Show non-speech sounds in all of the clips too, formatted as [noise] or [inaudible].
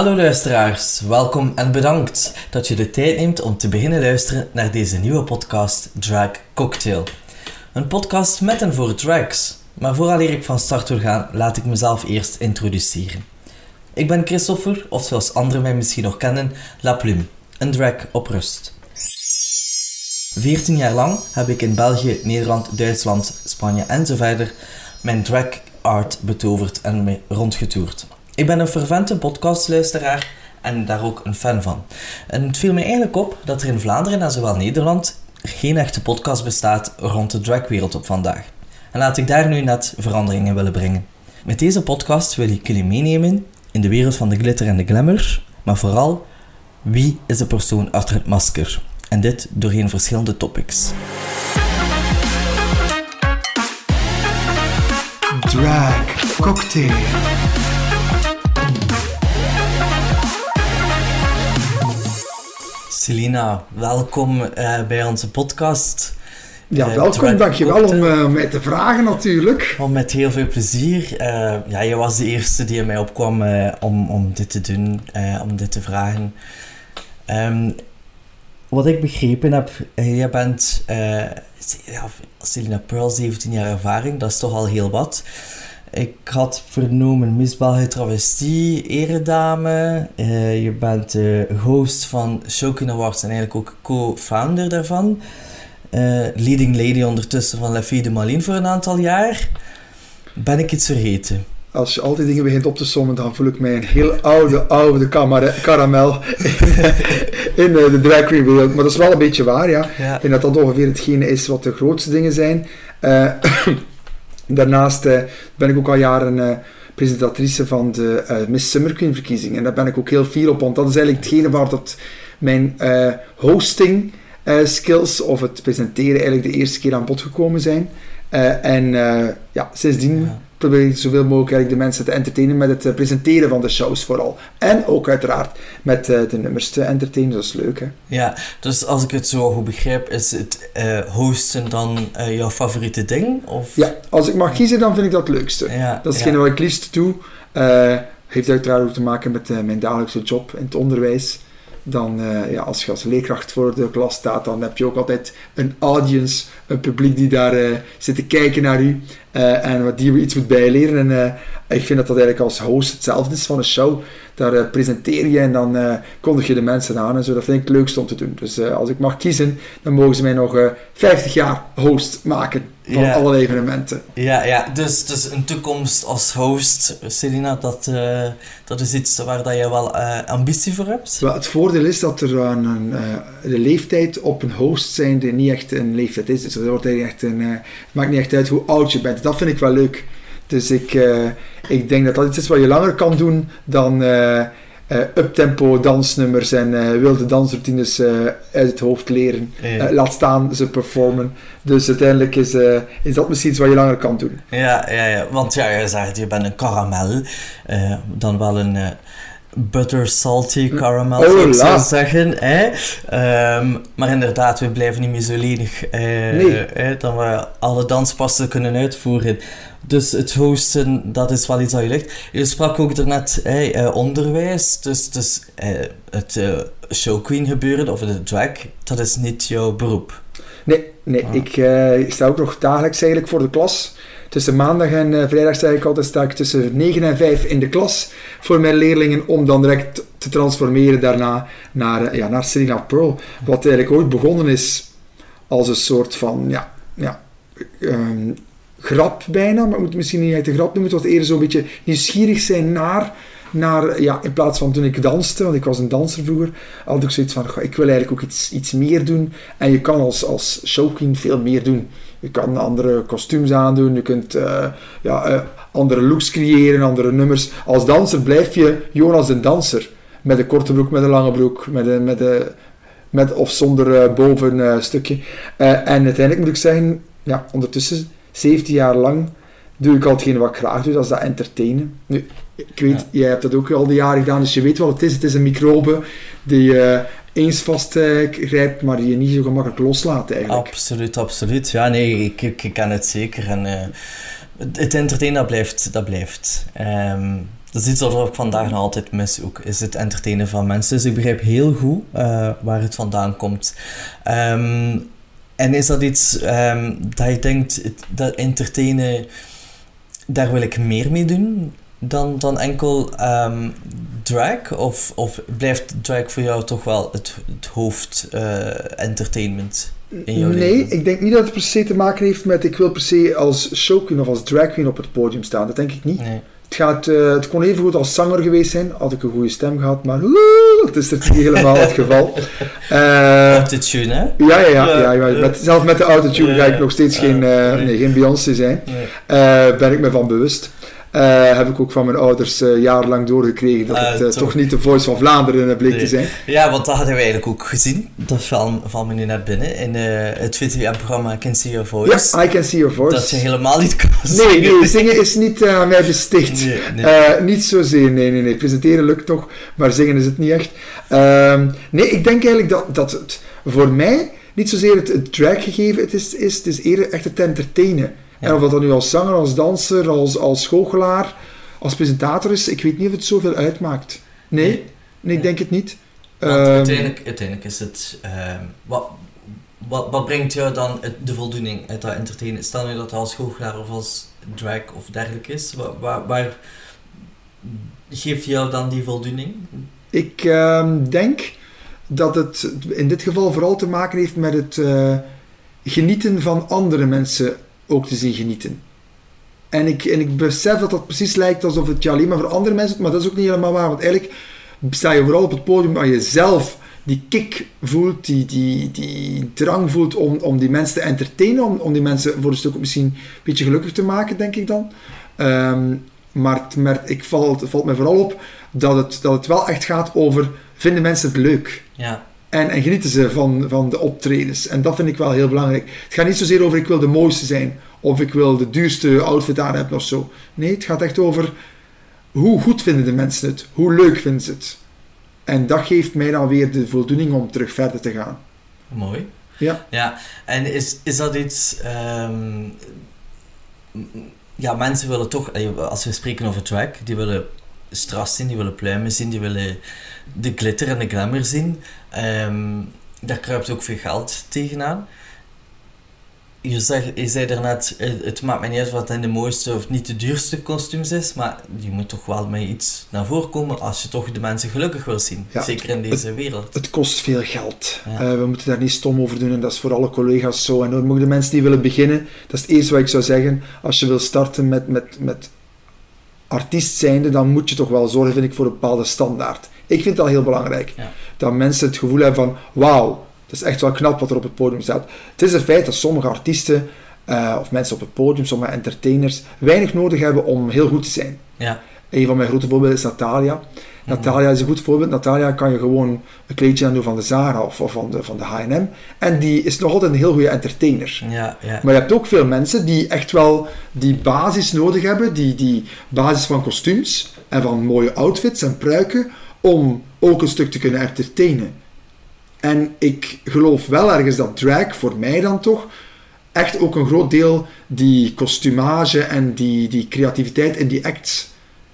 Hallo luisteraars, welkom en bedankt dat je de tijd neemt om te beginnen luisteren naar deze nieuwe podcast Drag Cocktail. Een podcast met en voor drags. Maar vooraleer ik van start wil gaan, laat ik mezelf eerst introduceren. Ik ben Christopher, of zoals anderen mij misschien nog kennen, La Plume, een drag op rust. 14 jaar lang heb ik in België, Nederland, Duitsland, Spanje en zo verder mijn drag art betoverd en rondgetoerd. Ik ben een fervente podcastluisteraar en daar ook een fan van. En het viel me eigenlijk op dat er in Vlaanderen en zowel Nederland geen echte podcast bestaat rond de dragwereld op vandaag. En laat ik daar nu net veranderingen willen brengen. Met deze podcast wil ik jullie meenemen in de wereld van de glitter en de glamour, maar vooral wie is de persoon achter het masker? En dit doorheen verschillende topics. Drag Cocktail. Selina, welkom uh, bij onze podcast. Ja, Uh, welkom. Drag Dankjewel om Cocktail. uh, mij te vragen natuurlijk. Oh, met heel veel plezier. Eh, ja, je was de eerste die mij opkwam eh, om, om dit te doen, eh, om dit te vragen. Ehm, wat ik begrepen heb, eh, jij bent eh, ja, Selina Pearl, 17 jaar ervaring, dat is toch al heel wat. Ik had vernomen België Travestie, eredame. Eh, je bent de host van Showkin Awards en eigenlijk ook co-founder daarvan. Eh, leading lady ondertussen van La Fille de Malines voor een aantal jaar. Ben ik iets vergeten? Als je al die dingen begint op te sommen, dan voel ik mij een heel oude, oude karamel in, [laughs] in eh, de drag queen wereld. Maar dat is wel een beetje waar, ja. Ja. Ik denk dat dat ongeveer hetgene is wat de grootste dingen zijn. Eh, [clears throat] daarnaast eh, ben ik ook al jaren eh, presentatrice van de eh, Miss Summer Queen verkiezing. En daar ben ik ook heel fier op, want dat is eigenlijk hetgene waar dat mijn hosting skills of het presenteren eigenlijk de eerste keer aan bod gekomen zijn. En ja, sindsdien. Probeer ik zoveel mogelijk eigenlijk de mensen te entertainen met het eh, presenteren van de shows vooral. En ook uiteraard met eh, de nummers te entertainen, dat is leuk hè. Ja, dus als ik het zo goed begrijp, is het eh, hosten dan jouw favoriete ding? Of? Ja, als ik mag kiezen, dan vind ik dat het leukste. Ja, Dat is ja. hetgene wat ik liefst doe. Heeft uiteraard ook te maken met mijn dagelijkse job in het onderwijs. Dan, eh, ja, als je als leerkracht voor de klas staat, dan heb je ook altijd een audience, een publiek die daar eh, zit te kijken naar u eh, en wat die iets moet bijleren. En ik vind dat dat eigenlijk als host hetzelfde is van een show. Daar eh, presenteer je en dan eh, kondig je de mensen aan en zo. Dat vind ik het leukste om te doen. Dus eh, als ik mag kiezen, dan mogen ze mij nog eh 50 jaar host maken van Ja. alle evenementen. Ja, ja dus, dus een toekomst als host, Selina, dat, dat is iets waar dat je wel ambitie voor hebt? Wel, het voordeel is dat er een, een, de leeftijd op een host zijn die niet echt een leeftijd is. Dus dat wordt echt een, het maakt niet echt uit hoe oud je bent. Dat vind ik wel leuk. Dus ik, eh, ik denk dat dat iets is wat je langer kan doen dan eh, uptempo dansnummers en wilde dansroutines uit het hoofd leren. Ja. Laat staan ze performen. Dus uiteindelijk is, is dat misschien iets wat je langer kan doen. Ja, ja, ja, want ja, je zegt, je bent een karamel, dan wel een butter salty caramel, Oh zou ik zo zeggen. Hè? Ehm, maar inderdaad, we blijven niet meer zo lenig eh, Nee. hè, dan we alle danspassen kunnen uitvoeren. Dus het hosten, dat is wel iets dat je ligt. Je sprak ook daarnet hè, eh, onderwijs, dus, dus eh, het eh, show queen gebeuren, of de drag, dat is niet jouw beroep. Nee, nee Ah. ik, eh, ik sta ook nog dagelijks eigenlijk voor de klas. Tussen maandag en eh, vrijdag sta ik altijd sta ik tussen 9 en 5 in de klas voor mijn leerlingen om dan direct te transformeren daarna naar, eh, ja, naar Serena Pearl. Wat eigenlijk ooit begonnen is als een soort van ja, ja, ehm, grap bijna, maar moet misschien niet echt een grap noemen, het was eerder zo'n beetje nieuwsgierig zijn naar, naar, ja, in plaats van toen ik danste, want ik was een danser vroeger, had ik zoiets van, ik wil eigenlijk ook iets, iets meer doen. En je kan als, als showqueen veel meer doen. Je kan andere kostuums aandoen, je kunt eh, ja, eh, andere looks creëren, andere nummers. Als danser blijf je Jonas de danser. Met een korte broek, met een lange broek, met een, met een, met of zonder eh, boven stukje. Eh, en uiteindelijk moet ik zeggen, ja, ondertussen, 17 jaar lang, doe ik al hetgene wat ik graag doe, dat is dat entertainen. Nu, ik weet, jij hebt dat ook al die jaren gedaan, dus je weet wat het is. Het is een microbe die eens vastgrijpt, maar die je niet zo gemakkelijk loslaat eigenlijk. Absoluut, absoluut. Ja, nee, ik, ik, ken het zeker. En, eh, het, entertainen, dat blijft. Dat blijft. Ehm, Dat is iets wat ik vandaag nog altijd mis ook, is het entertainen van mensen. Dus ik begrijp heel goed uh, waar het vandaan komt. Um, en is dat iets um, dat je denkt, dat entertainen, daar wil ik meer mee doen dan, dan enkel um, drag? Of, of blijft drag voor jou toch wel het, het hoofd uh, entertainment? In jouw nee, leven? ik denk niet dat het per se te maken heeft met ik wil per se als showqueen of als drag queen op het podium staan. Dat denk ik niet. Nee. Het, gaat, uh, het kon even goed als zanger geweest zijn, had ik een goede stem gehad, maar woe, dat is er niet helemaal het geval. Uh, [laughs] Autotune, hè? ja, ja, ja. ja, ja. Met, zelfs met de autotune ga ik nog steeds geen, uh, nee. nee, geen Beyoncé zijn. Nee. ben ik me van bewust. Uh, heb ik ook van mijn ouders uh, jarenlang doorgekregen dat het toch. toch niet de Voice van Vlaanderen bleek nee. te zijn. Ja, want dat hadden we eigenlijk ook gezien. Dat valt me nu net binnen in het VTM-programma I Can See Your Voice. Ja, I Can See Your Voice. Dat je helemaal niet kan zingen. [laughs] Nee, nee zingen is niet aan mij besticht. Nee, niet zozeer, nee, nee, nee. Presenteren lukt nog, maar zingen is het niet echt. Ehm, nee, ik denk eigenlijk dat, dat het voor mij niet zozeer het, het drag gegeven het is, is, het is eerder echt het entertainen. En of dat dan nu als zanger, als danser, als, als goochelaar, als presentator is, ik weet niet of het zoveel uitmaakt. Nee, nee, nee ik denk het niet. Want um, uiteindelijk, uiteindelijk is het... Um, wat, wat, wat brengt jou dan de voldoening uit dat entertainen? Stel nu dat het als goochelaar of als drag of dergelijke is. Waar, waar, waar geeft jou dan die voldoening? Ik um, denk dat het in dit geval vooral te maken heeft met het uh, genieten van andere mensen ook te zien genieten. En ik, en ik besef dat dat precies lijkt alsof het je alleen maar voor andere mensen doet, maar dat is ook niet helemaal waar. Want eigenlijk sta je vooral op het podium waar je zelf die kick voelt, die, die, die drang voelt om, om die mensen te entertainen, om, om die mensen voor een stuk misschien een beetje gelukkig te maken, denk ik dan. Um, maar, maar ik val, het valt me vooral op dat het, dat het wel echt gaat over, vinden mensen het leuk? Ja. En, en genieten ze van, van de optredens. En dat vind ik wel heel belangrijk. Het gaat niet zozeer over ik wil de mooiste zijn. Of ik wil de duurste outfit aan hebben of zo. Nee, het gaat echt over hoe goed vinden de mensen het. Hoe leuk vinden ze het. En dat geeft mij dan weer de voldoening om terug verder te gaan. Mooi. Ja. Ja, en is, is dat iets... Um, ja, mensen willen toch... Als we spreken over track, die willen strass zien, die willen pluimen zien, die willen de glitter en de glamour zien. Um, daar kruipt ook veel geld tegenaan. Je, zeg, je zei daarnet, het maakt me niet uit wat het de mooiste of niet de duurste kostuums is, maar je moet toch wel met iets naar voren komen als je toch de mensen gelukkig wil zien. Ja, Zeker in deze het, wereld. Het kost veel geld. Ja. Uh, we moeten daar niet stom over doen en dat is voor alle collega's zo. En ook de mensen die willen beginnen, dat is het eerste wat ik zou zeggen. Als je wil starten met, met, met artiest zijnde, dan moet je toch wel zorgen, vind ik, voor een bepaalde standaard. Ik vind dat heel belangrijk. Ja. Dat mensen het gevoel hebben van, wauw, dat is echt wel knap wat er op het podium staat. Het is een feit dat sommige artiesten, uh, of mensen op het podium, sommige entertainers, weinig nodig hebben om heel goed te zijn. Ja. Een van mijn grote voorbeelden is Natalia. Natalia is een goed voorbeeld. Natalia kan je gewoon een kleedje aan doen van de Zara of, of van de, van de H&M. En die is nog altijd een heel goede entertainer. Ja, ja. Maar je hebt ook veel mensen die echt wel die basis nodig hebben. Die, die basis van kostuums en van mooie outfits en pruiken. Om ook een stuk te kunnen entertainen. En ik geloof wel ergens dat drag voor mij dan toch echt ook een groot deel die kostumage en die, die creativiteit in die acts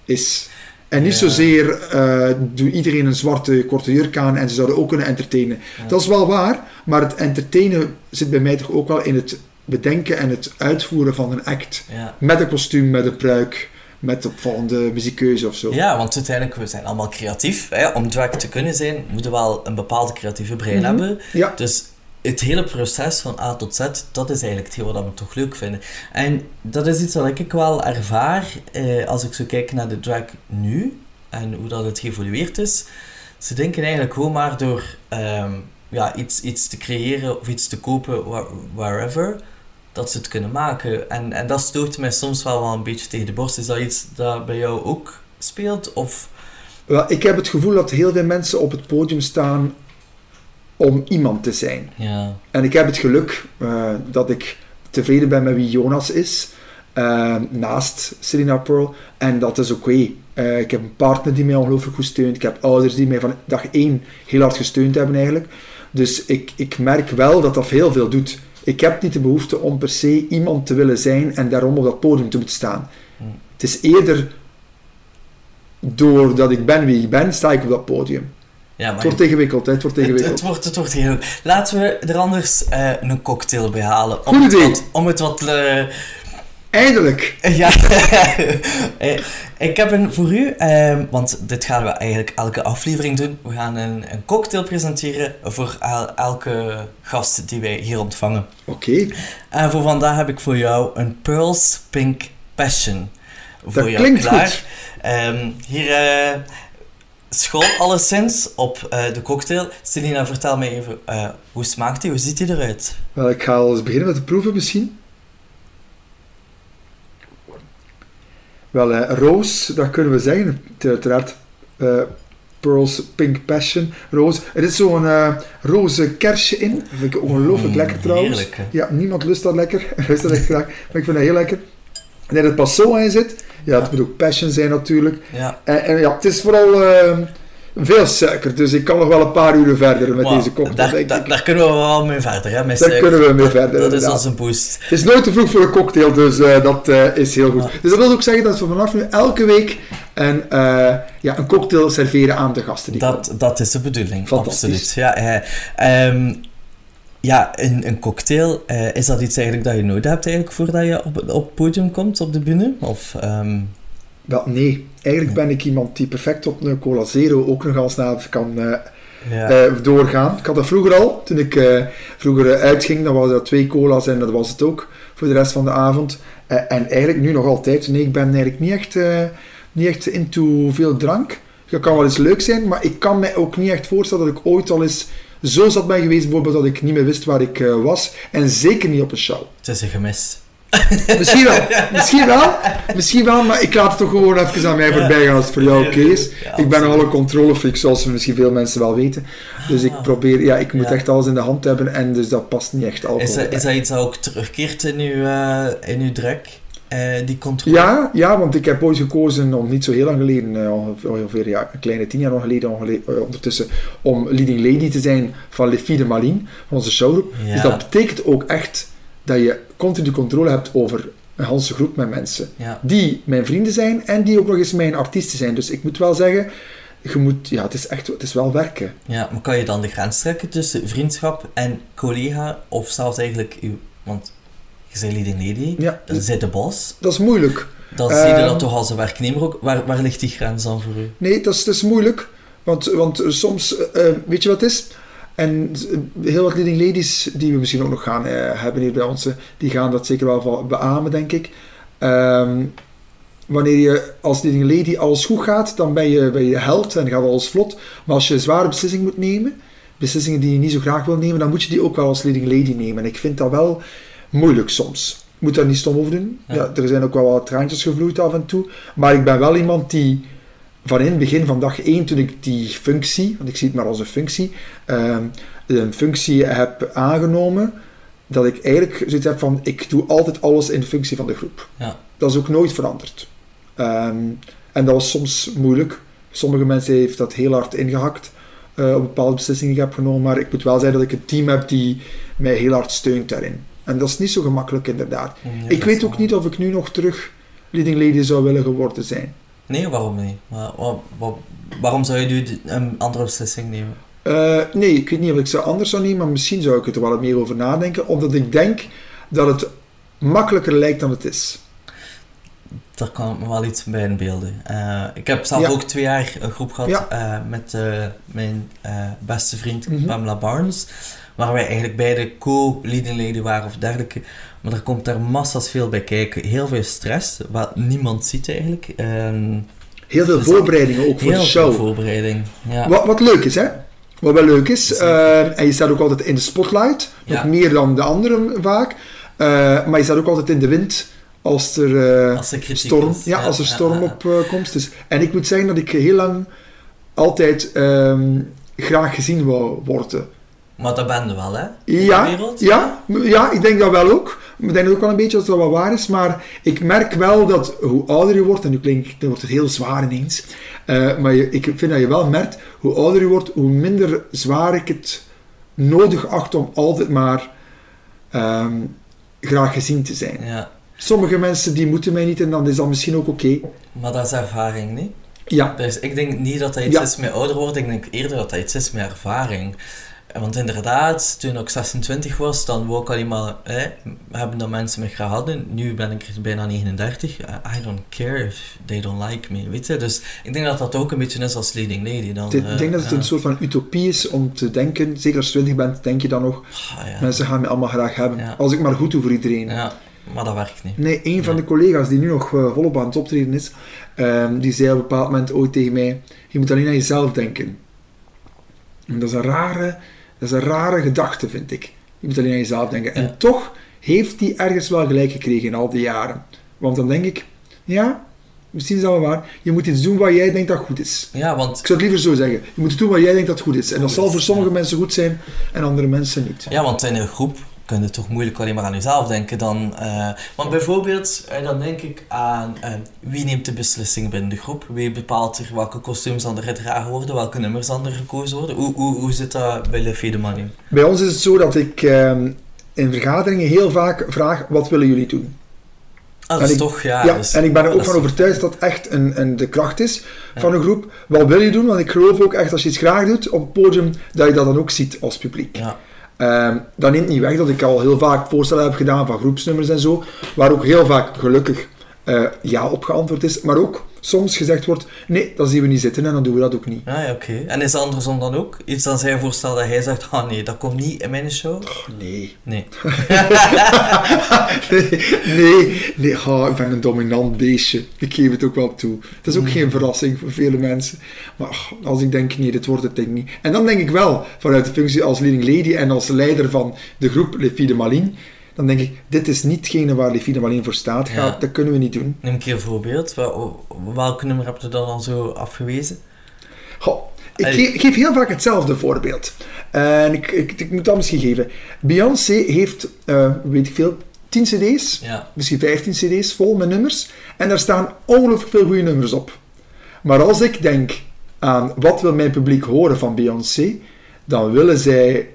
is. En niet Ja. zozeer uh, doe iedereen een zwarte korte jurk aan en ze zouden ook kunnen entertainen. Ja. Dat is wel waar, maar het entertainen zit bij mij toch ook wel in het bedenken en het uitvoeren van een act. Ja. Met een kostuum, met een pruik, met opvallende muziekkeuze of zo. ja, want uiteindelijk, we zijn allemaal creatief. Hè? Om drag te kunnen zijn, moeten we wel een bepaalde creatieve brein Mhm. hebben. Ja. Dus het hele proces van A tot Z, dat is eigenlijk hetgeen wat we toch leuk vinden. En dat is iets wat ik wel ervaar eh, als ik zo kijk naar de drag nu en hoe dat het geëvolueerd is. Ze denken eigenlijk gewoon maar door ehm, ja, iets, iets te creëren of iets te kopen wha- wherever, dat ze het kunnen maken. En, en dat stoot mij soms wel, wel een beetje tegen de borst. Is dat iets dat bij jou ook speelt? Of, Wel, ik heb het gevoel dat heel veel mensen op het podium staan om iemand te zijn. ja, En ik heb het geluk uh, dat ik tevreden ben met wie Jonas is, uh, naast Selena Pearl. En dat is oké. Okay. Uh, ik heb een partner die mij ongelooflijk goed steunt. Ik heb ouders die mij van dag één heel hard gesteund hebben eigenlijk. Dus ik, ik merk wel dat dat heel veel doet. Ik heb niet de behoefte om per se iemand te willen zijn en daarom op dat podium te moeten staan. Hmm. Het is eerder doordat ik ben wie ik ben, sta ik op dat podium. Ja, Het wordt ingewikkeld, hè? Het wordt ingewikkeld. het wordt, het wordt heel... Laten we er anders eh, een cocktail bij halen. Goed Om het idee. wat... Om het wat eh, Eindelijk! [laughs] Ja, Eh, ik heb een voor u, ehm, want dit gaan we eigenlijk elke aflevering doen. We gaan een, een cocktail presenteren voor el- elke gast die wij hier ontvangen. Oké, En voor vandaag heb ik voor jou een Pearls Pink Passion. Voor dat jou klinkt klaar. goed. Ehm, hier school alleszins op eh, de cocktail. Selina, vertel mij even, eh, hoe smaakt die? Hoe ziet die eruit? Wel, ik ga al eens beginnen met de proeven misschien. Wel, eh, roos, dat kunnen we zeggen. Het Uiteraard Pearls Pink Passion, roos. Er is zo'n roze kersje in. Dat vind ik ongelooflijk Mm, lekker trouwens. Heerlijk? Ja, niemand lust dat lekker. [laughs] lust dat echt graag. Maar ik vind dat heel lekker. En dat het pas zo in zit. Ja, het moet ook passion zijn natuurlijk. Ja. En, en ja, het is vooral eh, veel suiker. Dus ik kan nog wel een paar uren verder met deze cocktail, daar, denk daar, ik. daar kunnen we wel mee verder, hè? Met Daar suiker. kunnen we mee verder, Dat is inderdaad. onze boost. Het is nooit te vroeg voor een cocktail, dus eh, dat eh, is heel goed. Ja. Dus dat wil ook zeggen dat we vanaf nu elke week een, eh, ja, een cocktail serveren aan de gasten. Die komen. Dat, dat is de bedoeling, absoluut. Ja, ehm, ja een, een cocktail, eh, is dat iets eigenlijk dat je nodig hebt eigenlijk voordat je op, op het podium komt, op de bühne? Of, ehm, nee. Eigenlijk ben ik iemand die perfect op een cola zero ook nog als kan eh, ja. eh, doorgaan. Ik had dat vroeger al, toen ik vroeger uitging, dan was dat twee cola's en dat was het ook voor de rest van de avond. En eigenlijk nu nog altijd. Nee, ik ben eigenlijk niet echt, niet echt into veel drank. Dat kan wel eens leuk zijn, maar ik kan me ook niet echt voorstellen dat ik ooit al eens zo zat ben geweest, bijvoorbeeld dat ik niet meer wist waar ik eh, was. En zeker niet op een show. het is een gemis. Misschien wel, [laughs] misschien wel, misschien wel, maar ik laat het toch gewoon even aan mij voorbij gaan als het voor jou oké is. Ik ben nogal een controlefreak, zoals misschien veel mensen wel weten. Dus ik Ah. probeer, ja, ik moet Ja. echt alles in de hand hebben en dus dat past niet echt alcohol. Is dat, bij. is dat iets dat ook terugkeert in uw, eh, in uw drek? Eh, die controle? Ja, ja, want ik heb ooit gekozen om niet zo heel lang geleden, eh, ongeveer, ja, een kleine tien jaar geleden, eh, ondertussen, om leading lady te zijn van Les Filles de Malines, van onze showgroep. Ja. Dus dat betekent ook echt dat je continu controle hebt over een hele groep met mensen. Ja. die mijn vrienden zijn en die ook nog eens mijn artiesten zijn. Dus ik moet wel zeggen, je moet, ja, het is echt, het is wel werken. ja, maar kan je dan de grens trekken tussen vriendschap en collega? Of zelfs eigenlijk uw... Want je bent leading lady, Ja, dan zit de boss. dat is moeilijk. Dan zie je Ehm, dat toch als een werknemer ook. Waar, waar ligt die grens dan voor u? Nee, dat is, dat is moeilijk, want, want soms, eh, eh, weet je wat het is? En eh, heel wat leading ladies die we misschien ook nog gaan eh, hebben hier bij ons, eh, die gaan dat zeker wel van beamen, denk ik. Ehm, wanneer je als leading lady alles goed gaat, dan ben je, ben je held en gaat alles vlot. Maar als je zware beslissing moet nemen, beslissingen die je niet zo graag wil nemen, dan moet je die ook wel als leading lady nemen. En ik vind dat wel moeilijk soms. Ik moet daar niet stom over doen. Ja. Ja. er zijn ook wel wat traantjes gevloeid af en toe. Maar ik ben wel iemand die van in het begin van dag 1, toen ik die functie, want ik zie het maar als een functie, ehm, een functie heb aangenomen, dat ik eigenlijk zoiets heb van, ik doe altijd alles in functie van de groep. Ja. Dat is ook nooit veranderd. Ehm, en dat was soms moeilijk. Sommige mensen heeft dat heel hard ingehakt eh, op bepaalde beslissingen die ik heb genomen, maar ik moet wel zeggen dat ik een team heb die mij heel hard steunt daarin. En dat is niet zo gemakkelijk inderdaad. Ik weet ook wel- niet of ik nu nog terug leading lady zou willen geworden zijn. Nee, waarom niet? Waar- waar- waar- waarom zou je nu een andere beslissing nemen? Eh, nee, ik weet niet of ik ze anders zou nemen, maar misschien zou ik er wel meer over nadenken, omdat ik denk dat het makkelijker lijkt dan het is. Daar kan ik me wel iets bij inbeelden. Eh, ik heb zelf Ja. ook twee jaar een groep gehad Ja. eh, met eh, mijn beste vriend Mhm. Pamela Barnes. Waar wij eigenlijk beide co-leading lady waren of dergelijke. Maar er komt daar massas veel bij kijken. Heel veel stress, wat niemand ziet eigenlijk. Ehm, Heel veel Dus voorbereidingen ook voor heel de veel show. voorbereiding. Ja. Wat, wat leuk is, hè? Wat wel leuk is. En je staat ook altijd in de spotlight. Nog Ja. meer dan de anderen vaak. Maar je staat ook altijd in de wind als er Als kritiek storm, is. ja, als er storm op eh, komt. Dus, en ik moet zeggen dat ik heel lang altijd ehm, graag gezien wou worden. Maar dat ben je wel, hè? In Ja, de wereld? ja, ja, ik denk dat wel ook. Ik denk ook wel een beetje dat dat wel waar is. Maar ik merk wel dat hoe ouder je wordt, en nu klinkt, dan wordt het heel zwaar ineens. eh, maar je, ik vind dat je wel merkt, hoe ouder je wordt, hoe minder zwaar ik het nodig acht om altijd maar ehm, graag gezien te zijn. Ja, Sommige mensen die moeten mij niet en dan is dat misschien ook oké. maar dat is ervaring, niet? Ja, Dus ik denk niet dat dat iets Ja. is met ouder worden, ik denk eerder dat dat iets is met ervaring. Eh, Want inderdaad, toen ik 26 was, dan wou ik alleen maar hè, hebben dat mensen me hadden. Nu ben ik bijna 39. I don't care if they don't like me, weet je. Dus ik denk dat dat ook een beetje is als leading lady. Dan, ik eh, denk dat het ja. een soort van utopie is om te denken, zeker als je 20 bent, denk je dan nog, Ah, ja. mensen gaan me allemaal graag hebben. Ja. Als ik maar goed doe voor iedereen. Maar dat werkt niet. Nee, een van Nee. de collega's die nu nog eh, volop aan het optreden is, ehm, die zei op een bepaald moment ooit tegen mij, je moet alleen aan jezelf denken. En dat is een rare, dat is een rare gedachte, vind ik. Je moet alleen aan jezelf denken. En toch heeft hij ergens wel gelijk gekregen in al die jaren. Want dan denk ik, ja, misschien is dat wel waar, je moet iets doen wat jij denkt dat goed is. Ja, want Ik zou het liever zo zeggen. Je moet doen wat jij denkt dat goed is. En dat zal voor sommige ja. mensen goed zijn en andere mensen niet. Ja, want in een groep kun je toch moeilijk alleen maar aan jezelf denken dan... eh, want bijvoorbeeld, eh, dan denk ik aan eh, wie neemt de beslissing binnen de groep? Wie bepaalt er welke kostuums dan er gedragen worden? Welke nummers dan er gekozen worden? Hoe, hoe, hoe zit dat bij de Money? Bij ons is het zo dat ik ehm, in vergaderingen heel vaak vraag, wat willen jullie doen? Ah, dat is ik- toch, ja... Ja, dus- en ik ben er ook van overtuigd dat echt een, een, de kracht is Ja. van een groep. Wat wil je doen? Want ik geloof ook echt, als je iets graag doet op het podium, dat je dat dan ook ziet als publiek. Ja, Ehm, dat neemt niet weg dat ik al heel vaak voorstellen heb gedaan van groepsnummers en zo, waar ook heel vaak gelukkig eh, ja op geantwoord is, maar ook soms gezegd wordt, nee, dat zien we niet zitten en dan doen we dat ook niet. ja, ja oké. En is dat andersom dan ook? Iets dan zij voorstelt dat hij zegt, ah nee, dat komt niet in mijn show? [laughs] Nee. Nee. nee, nee, nee oh, ik ben een dominant beestje. Ik geef het ook wel toe. Het is ook geen verrassing voor vele mensen. Maar als ik denk, nee, dit wordt het denk ik niet. En dan denk ik wel, vanuit de functie als leading lady en als leider van de groep Le Filles de Malines, dan denk ik, dit is niet hetgene waar Le Filles de Malines voor staat. Gaat, Ja. Dat kunnen we niet doen. Neem een keer een voorbeeld. Wel- Welk nummer heb je dan al zo afgewezen? Goh, ik geef, ik geef heel vaak hetzelfde voorbeeld. En ik, ik, ik moet dat misschien geven. Beyoncé heeft, eh, weet ik veel, 10 cd's. Ja. misschien 15 cd's vol met nummers. En daar staan ongelooflijk veel goede nummers op. Maar als ik denk aan wat wil mijn publiek horen van Beyoncé, dan willen zij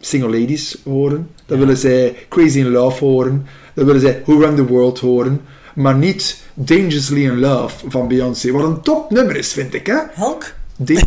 Single Ladies horen. Dan willen zij Crazy in Love horen. Dan willen zij Who Run the World horen. Maar niet Dangerously in Love van Beyoncé. Wat een topnummer is, vind ik. Hè? Hulk?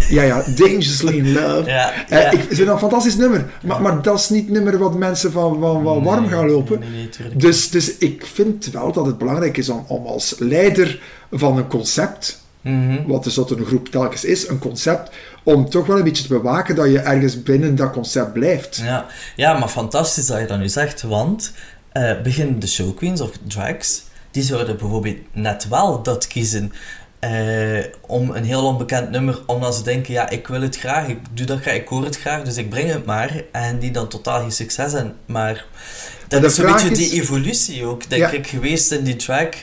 Ja, ja, Dangerously in Love. [laughs] Ja. Eh, ja. ik vind dat een fantastisch nummer. Maar, maar dat is niet het nummer wat mensen van, van, van warm gaan lopen. Nee, nee. Dus, dus ik vind wel dat het belangrijk is om, om als leider van een concept, Mhm. wat dus dat een groep telkens is, een concept, om toch wel een beetje te bewaken dat je ergens binnen dat concept blijft. Ja. ja, maar fantastisch dat je dat nu zegt, want eh beginnende showqueens of drags, die zouden bijvoorbeeld net wel dat kiezen eh, om een heel onbekend nummer, omdat ze denken, ja, ik wil het graag, ik doe dat graag, ik hoor het graag, dus ik breng het maar, en die dan totaal geen succes hebben. Maar dat is een beetje is- die evolutie ook, denk Ja. ik, geweest in die track.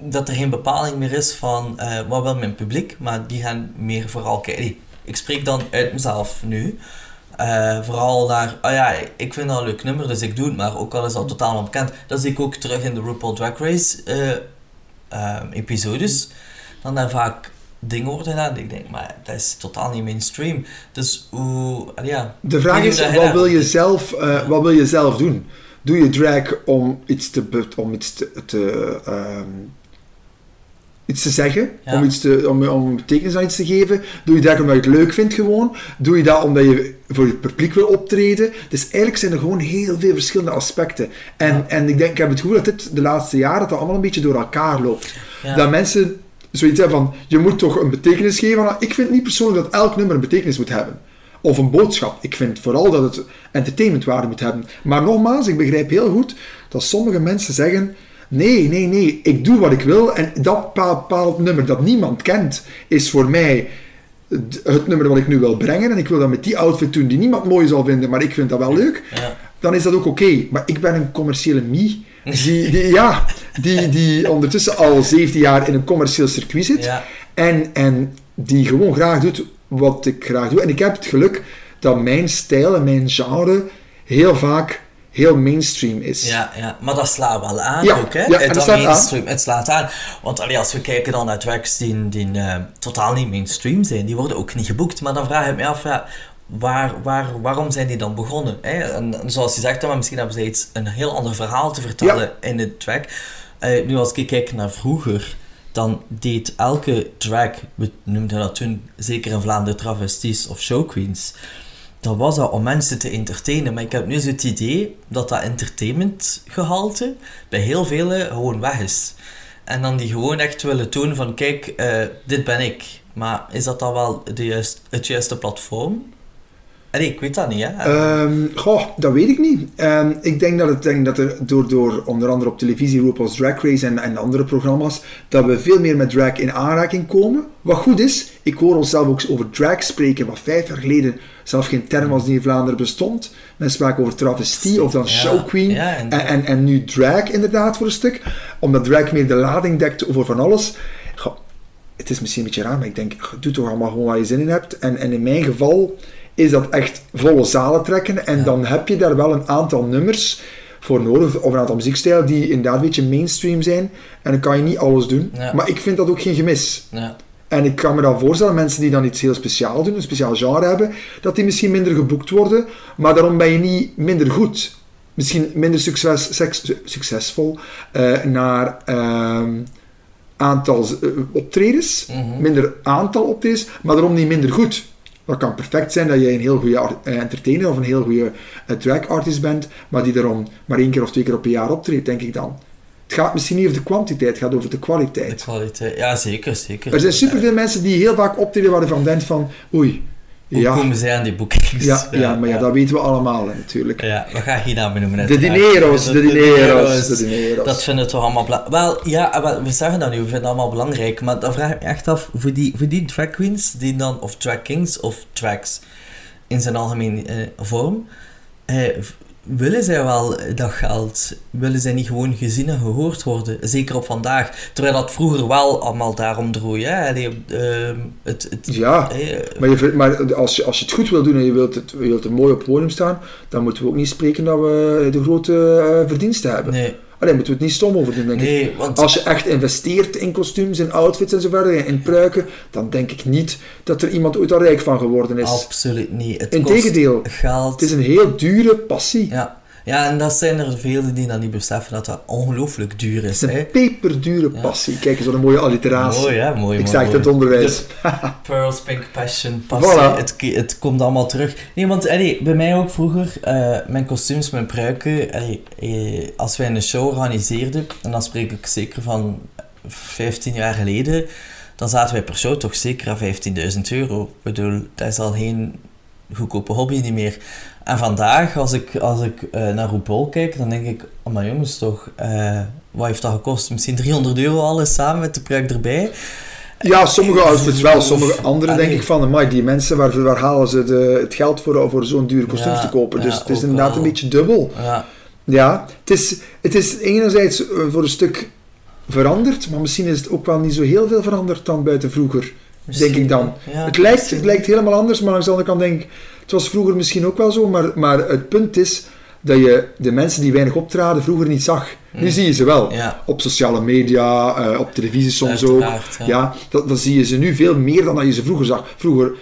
Dat er geen bepaling meer is van eh, wat wil mijn publiek, maar die gaan meer vooral kijken. Ik spreek dan uit mezelf nu. Eh, vooral naar, oh ja, ik vind dat een leuk nummer, dus ik doe het maar, ook al is dat totaal onbekend. Dat zie ik ook terug in de RuPaul Drag Race eh, eh, episodes. Dan daar vaak dingen worden gedaan, ik denk, maar dat is totaal niet mainstream. Dus hoe, allee, ja. De vraag is, wat wil je zelf, wat wil je zelf doen? Doe je drag om iets te, om iets te, te, ehm, iets te zeggen? Ja. Om, iets te, om, om betekenis aan iets te geven? Doe je drag omdat je het leuk vindt gewoon? Doe je dat omdat je voor het publiek wil optreden? Dus eigenlijk zijn er gewoon heel veel verschillende aspecten. En, Ja. en ik denk, ik heb het gevoel dat dit de laatste jaren dat dat allemaal een beetje door elkaar loopt. Ja. Dat mensen zoiets hebben van, je moet toch een betekenis geven. Nou, ik vind niet persoonlijk dat elk nummer een betekenis moet hebben. Of een boodschap. Ik vind vooral dat het entertainmentwaarde moet hebben. Maar nogmaals, ik begrijp heel goed dat sommige mensen zeggen... Nee, nee, nee, ik doe wat ik wil. En dat bepaald nummer dat niemand kent, is voor mij het nummer wat ik nu wil brengen. En ik wil dat met die outfit doen die niemand mooi zal vinden, maar ik vind dat wel leuk Ja. dan is dat ook oké. Maar ik ben een commerciële mie, die, die, ja, die, die ondertussen al 17 jaar in een commercieel circuit zit. Ja. En, en die gewoon graag doet wat ik graag doe. En ik heb het geluk dat mijn stijl en mijn genre heel vaak heel mainstream is. Ja, ja, maar dat slaat wel aan Ja, ook, hè? ja, het dat slaat aan. mainstream, het slaat aan. Want allee, als we kijken dan naar tracks die, die eh, totaal niet mainstream zijn, die worden ook niet geboekt. Maar dan vraag ik me af, ja, waar, waar, waarom zijn die dan begonnen? Hè? En, en zoals je zegt, maar misschien hebben ze iets, een heel ander verhaal te vertellen in de track. Eh, nu als ik kijk naar vroeger, dan deed elke drag, we noemden dat toen zeker in Vlaanderen travesties of showqueens, dan was dat om mensen te entertainen. Maar ik heb nu zo het idee dat dat entertainmentgehalte bij heel velen gewoon weg is. En dan die gewoon echt willen tonen van, kijk, eh, dit ben ik. Maar is dat dan wel de juist, het juiste platform? Ik weet dat niet, hè. Ehm, goh, dat weet ik niet. Ehm, ik denk dat, het, denk dat er door, door onder andere op televisie, RuPaul's Drag Race en, en andere programma's, dat we veel meer met drag in aanraking komen. Wat goed is, ik hoor onszelf ook over drag spreken, wat vijf jaar geleden zelf geen term was die in Vlaanderen bestond. Men spraken over travestie of dan Ja, show queen. ja, en, en, en nu drag inderdaad voor een stuk. Omdat drag meer de lading dekt over van alles. Goh, het is misschien een beetje raar, maar ik denk, doe toch allemaal gewoon waar je zin in hebt. En, en in mijn geval is dat echt volle zalen trekken. En Ja. dan heb je daar wel een aantal nummers voor nodig, of een aantal muziekstijlen die inderdaad een beetje mainstream zijn. En dan kan je niet alles doen. Ja. Maar ik vind dat ook geen gemis. Ja. En ik kan me dan voorstellen, mensen die dan iets heel speciaals doen, een speciaal genre hebben, dat die misschien minder geboekt worden, maar daarom ben je niet minder goed. Misschien minder succes, seks- succesvol eh, naar ehm, aantal eh, optredens, Mhm. minder aantal optredens, maar daarom niet minder goed. Dat kan perfect zijn dat jij een heel goede eh, entertainer of een heel goede eh, drag artist bent, maar die daarom maar één keer of twee keer op een jaar optreedt, denk ik dan. Het gaat misschien niet over de kwantiteit, het gaat over de De kwaliteit. kwaliteit. Ja, zeker, zeker. Er zijn superveel mensen die heel vaak optreden waar je van denkt van, oei, Hoe ja, komen zij aan die boekings? [laughs] ja, ja, maar ja, dat weten we allemaal hè, natuurlijk. Ja, we gaan geen namen noemen. De dineros, de dineros, de Dat dineros. vinden we toch allemaal belangrijk. Wel, ja, wel, we zeggen dat nu, we vinden het allemaal belangrijk. Maar dan vraag ik me echt af, voor die, voor die drag queens, die dan, of drag kings, of drags in zijn algemeen eh, vorm, eh, willen zij wel dat geld? Willen zij niet gewoon gezien en gehoord worden? Zeker op vandaag. Terwijl dat vroeger wel allemaal daarom droeg. Hè? Allee, ehm, het, het, Ja, eh, maar, je, maar als, je, als je het goed wil doen en je wilt, het, je wilt er mooi op het podium staan, dan moeten we ook niet spreken dat we de grote eh, verdiensten hebben. nee, Alleen moeten we het niet stom over doen, denk ik. nee, want... Als je echt investeert in kostuums, in outfits en zo verder, in- pruiken, dan denk ik niet dat er iemand ooit al rijk van geworden is. Absoluut niet. Het Integendeel, geld. het is een heel dure passie. Ja. Ja, en dat zijn er velen die dan niet beseffen dat dat ongelooflijk duur is. Het is Hè? een peperdure Ja. passie. Kijk eens, wat een mooie alliteratie. Mooi, hè? Mooi, ik mooi, zeg het mooi. in het onderwijs. Pearls, Pink Passion, passie, Voilà. het, het komt allemaal terug. Nee, want allee, bij mij ook vroeger, eh, mijn kostuums, mijn pruiken, allee, eh, als wij een show organiseerden, en dan spreek ik zeker van 15 jaar geleden, dan zaten wij per show toch zeker aan 15.000 euro. Ik bedoel, dat is al geen goedkope hobby niet meer. En vandaag, als ik, als ik eh, naar RuPaul kijk, dan denk ik, oh maar jongens toch, eh, wat heeft dat gekost? Misschien 300 euro alles samen met de pruik erbij. Ja, sommige outfits wel, sommige andere denk ik van, amai, die mensen, waar, waar halen ze de, het geld voor, voor zo'n dure kostuums Ja, te kopen? Dus ja, het is inderdaad wel. een beetje dubbel. Ja, Ja, het is, het is enerzijds eh, voor een stuk veranderd, maar misschien is het ook wel niet zo heel veel veranderd dan buiten vroeger. denk ik dan. Het, lijkt, misschien. het lijkt helemaal anders, maar langs de andere kant denk ik, het was vroeger misschien ook wel zo, maar, maar het punt is dat je de mensen die weinig optraden vroeger niet zag. Nu Mm. zie je ze wel. Ja, Op sociale media, eh, op televisie soms ook. Ja. Ja, dat, dan zie je ze nu veel meer dan dat je ze vroeger zag. Vroeger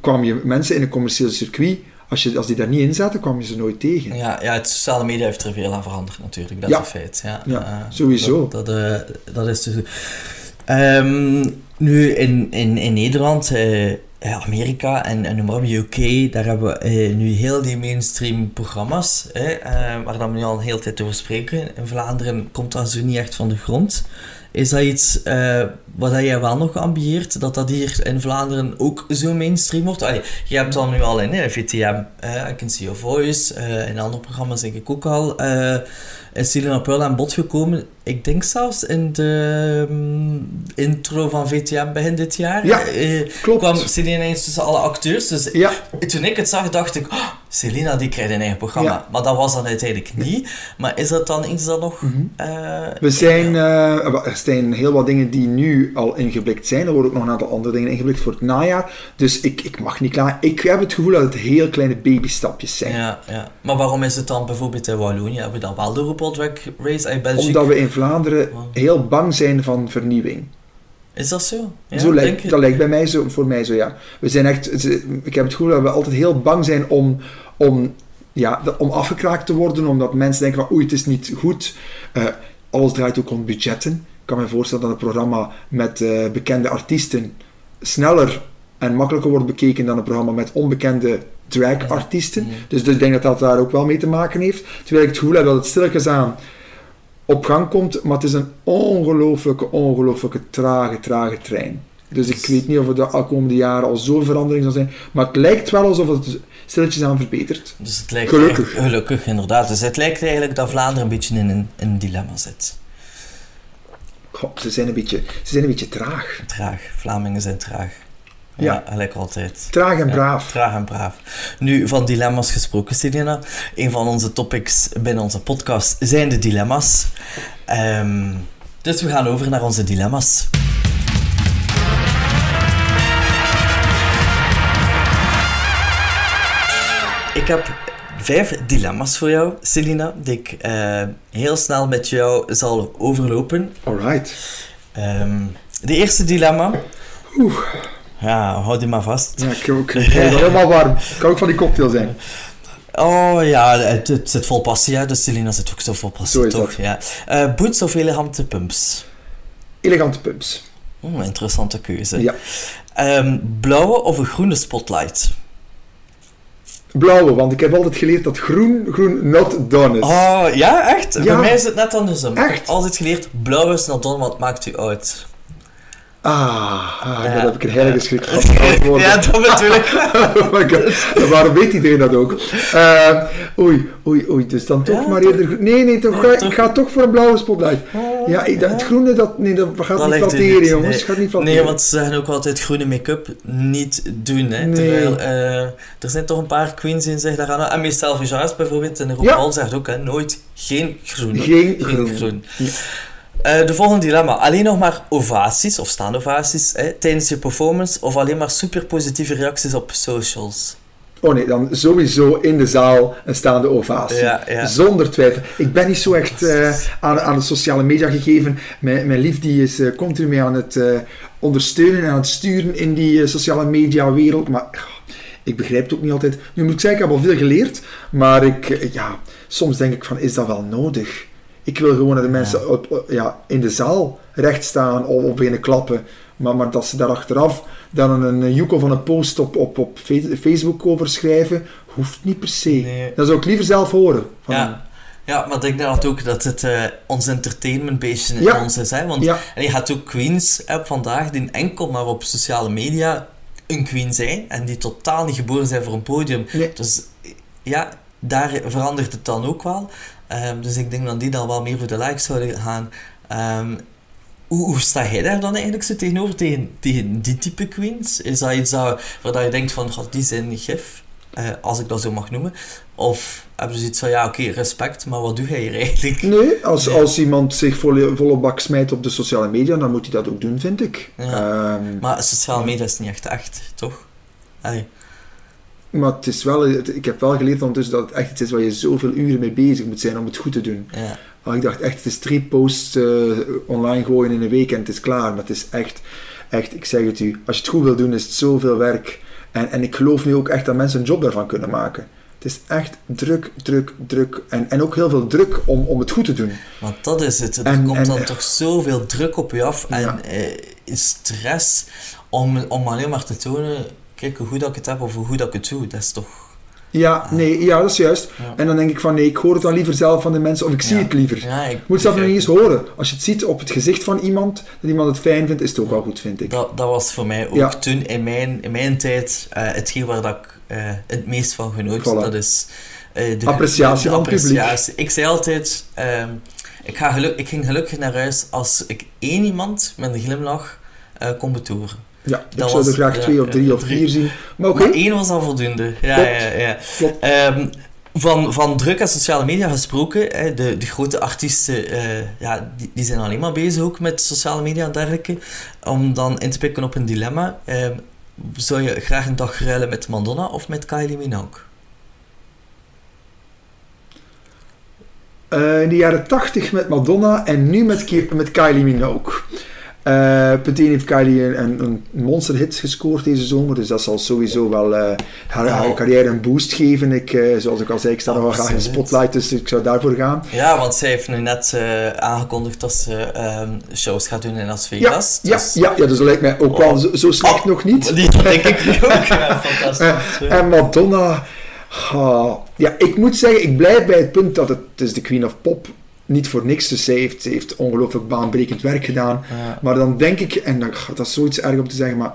kwam je mensen in een commercieel circuit, als, je, als die daar niet in zaten, kwam je ze nooit tegen. Ja, ja, het sociale media heeft er veel aan veranderd natuurlijk, dat Ja. is een feit. Ja, Ja, Eh, sowieso. Dat, dat, eh, dat is dus... Ehm, nu, in, in, in Nederland, Amerika en, en noem maar UK, daar hebben we eh, nu heel die mainstream programma's, eh, waar we nu al een hele tijd over spreken. In Vlaanderen komt dat zo niet echt van de grond. Is dat iets eh, wat jij wel nog ambieert, dat dat hier in Vlaanderen ook zo mainstream wordt? Allee, je hebt dan nu al in hè, VTM, eh, I Can See Your Voice, eh, in andere programma's denk ik ook al, eh is Selena Pearl aan bod gekomen. Ik denk zelfs in de mm, intro van VTM begin dit jaar. Ja, eh, Klopt. kwam Selena ineens tussen alle acteurs. Dus Ja, toen ik het zag, dacht ik, oh, Selena die krijgt een eigen programma. Ja. Maar dat was dan uiteindelijk niet. Maar is dat dan iets dat nog... Mhm. eh, we zijn, eh, er zijn heel wat dingen die nu al ingeblikt zijn. Er worden ook nog een aantal andere dingen ingeblikt voor het najaar. Dus ik, ik mag niet klaar. Ik heb het gevoel dat het heel kleine babystapjes zijn. Ja, ja. Maar waarom is het dan bijvoorbeeld in Wallonië? Hebben we dan wel de Race uit België? Omdat we in Vlaanderen Wow. heel bang zijn van vernieuwing. Is dat zo? Ja, zo lijkt, je? dat lijkt bij mij zo, voor mij zo, ja. We zijn echt, ik heb het gevoel dat we altijd heel bang zijn om, om, ja, om afgekraakt te worden, omdat mensen denken van oei, het is niet goed. Eh, alles draait ook om budgetten. Ik kan me voorstellen dat een programma met eh, bekende artiesten sneller en makkelijker wordt bekeken dan een programma met onbekende drag-artiesten. Mhm. Dus, dus ik denk dat dat daar ook wel mee te maken heeft. Terwijl ik het gevoel heb dat het stilletjes aan op gang komt, maar het is een ongelooflijke, ongelooflijke trage, trage trein. Dus ik weet niet of het de komende jaren al zo'n verandering zal zijn, maar het lijkt wel alsof het stilletjes aan verbetert. Dus het lijkt Gelukkig. gelukkig, inderdaad. Dus het lijkt eigenlijk dat Vlaanderen een beetje in een, in een dilemma zit. Goh, ze, zijn een beetje, ze zijn een beetje traag. Traag. Vlamingen zijn traag. Ja, Ja. gelijk altijd. Traag en Ja, braaf. traag en braaf. Nu, van dilemma's gesproken, Selena. Een van onze topics binnen onze podcast zijn de dilemma's. Ehm, dus we gaan over naar onze dilemma's. Ik heb vijf dilemma's voor jou, Selina, die ik eh, heel snel met jou zal overlopen. Alright. Ehm, de eerste dilemma. Ja, houd die maar vast. Ja, ik, [laughs] ik, ik het helemaal warm. Kan ook van die cocktail zijn. Oh ja, het, het zit vol passie, hè, dus Selina zit ook zo vol passie, Zo toch? Ja. Eh, boots of elegante pumps? Elegante pumps. Oeh, interessante keuze. Ja. Ehm, blauwe of een groene spotlight? Blauwe, want ik heb altijd geleerd dat groen, groen not done is. Oh, ja, echt? Ja. Bij mij is het net andersom. Ik heb Echt? altijd geleerd, blauw is not done, want het maakt u uit. Ah, ah Ja. daar heb ik een heilige schrik van [laughs] ja, dat bedoel ik. [laughs] oh my god. En waarom weet iedereen dat ook? Eh, oei, oei, oei. Dus dan toch Ja, maar eerder... Nee, nee, toch, Ja, ga, toch? ik ga toch voor een blauwe spotlight. Oh, Ja, ik, dat, het groene, dat, nee, dat gaat Dat niet flatteren, niet. jongens. Nee. gaat niet flatteren. Nee, want ze zeggen ook altijd groene make-up niet doen. Hè? Nee. Terwijl eh, er zijn toch een paar queens die zich daaraan En Miss Selfie bijvoorbeeld in RuPaul zegt ook hè, nooit geen groen. Geen Geen groen. groen. Eh, de volgende dilemma. Alleen nog maar ovaties of staande ovaties hè, tijdens je performance of alleen maar super positieve reacties op socials. Oh nee, dan sowieso in de zaal een staande ovatie. Ja, ja. Zonder twijfel. Ik ben niet zo echt eh, aan, aan de sociale media gegeven. Mijn, mijn lief die is eh, continu mee aan het ondersteunen en aan het sturen in die sociale media wereld. Maar ik begrijp het ook niet altijd. Nu moet ik zeggen, ik heb al veel geleerd. Maar ik, ja, soms denk ik van, is dat wel nodig? Ik wil gewoon dat de mensen op, ja, in de zaal recht staan of op beginnen klappen. Maar, maar dat ze daar achteraf dan een, joekel van een post op, op, op Facebook over schrijven, hoeft niet per se. Nee. Dat zou ik liever zelf horen. Van Ja. Ja, maar ik denk dat ook dat het eh, ons entertainment beetje in Ja. ons is. Hè? Want Ja. en je gaat ook queens hebben vandaag die enkel maar op sociale media een queen zijn en die totaal niet geboren zijn voor een podium. Nee. Dus ja, daar verandert het dan ook wel. Ehm, dus ik denk dat die dan wel meer voor de likes zouden gaan. Ehm, hoe, hoe sta jij daar dan eigenlijk zo tegenover, tegen, tegen die type queens? Is dat iets dat, waar je denkt van, "God, die zijn gif, eh, als ik dat zo mag noemen? Of hebben ze zoiets van, ja oké, respect, maar wat doe jij hier eigenlijk? Nee, als, als iemand zich volle, volle bak smijt op de sociale media, dan moet hij dat ook doen, vind ik. Ja. Ehm, Maar sociale media is niet echt echt, toch? Allee, maar het is wel, het- ik heb wel geleerd ondertussen dat het echt iets is waar je zoveel uren mee bezig moet zijn om het goed te doen. ja. Maar ik dacht echt, het is drie posts eh, online gooien in een week en het is klaar. Maar het is echt, echt, ik zeg het u, als je het goed wil doen, is het zoveel werk. En, en ik geloof nu ook echt dat mensen een job daarvan kunnen maken. Het is echt druk, druk, druk. En, en ook heel veel druk om, om het goed te doen. Want dat is het. Er En- komt en- dan toch zoveel druk op je af en Ja. eh, stress om, om alleen maar te tonen, kijk hoe goed dat ik het heb of hoe goed dat ik het doe. Dat is toch... Ja, nee, ja, dat is juist. Ja. En dan denk ik van nee, ik hoor het dan liever zelf van de mensen of ik zie Ja. het liever. Ja, ik moet zelf nog niet eens horen. Als je het ziet op het gezicht van iemand, dat iemand het fijn vindt, is het ook wel goed, vind ik. Dat, dat was voor mij ook toen in mijn, in mijn tijd eh, hetgeen waar dat ik eh, het meest van genoot. Voilà. Dat is eh, de Appreciatie de van het publiek. appreciatie. Ik zei altijd, ehm, ik, ga geluk, ik ging gelukkig naar huis als ik één iemand met een glimlach kon betoren. Ja, ik Dat zou was- er graag twee of drie of vier zien. Maar één was al voldoende. Ja, Klopt. ja, ja. Klopt. Ehm, van, van druk en sociale media gesproken, hè, de, de grote artiesten eh, ja, die, die zijn alleen maar bezig ook met sociale media en dergelijke. Om dan in te pikken op een dilemma. ehm, zou je graag een dag ruilen met Madonna of met Kylie Minogue? Eh, in de jaren 80 met Madonna en nu met, met Kylie Minogue. Eh punt 1 heeft Kylie een, een monsterhit gescoord deze zomer, dus dat zal sowieso wel eh, haar, haar Oh. carrière een boost geven. Ik, eh, zoals ik al zei, ik sta nog wel graag in de spotlight, dus ik zou daarvoor gaan. Ja, want zij heeft nu net eh, aangekondigd dat ze ehm, shows gaat doen in Las Vegas. ja, dus- ja, ja, dus dat lijkt mij ook wel zo, zo slecht Oh, nog niet. [laughs] Die denk ik ook. [laughs] Fantastisch. Eh, en Madonna, ja, ik moet zeggen, ik blijf bij het punt dat het, het is de Queen of Pop niet voor niks. Dus zij heeft, heeft ongelooflijk baanbrekend werk gedaan. Ja. Maar dan denk ik, en dat, dat is zoiets erg om te zeggen, maar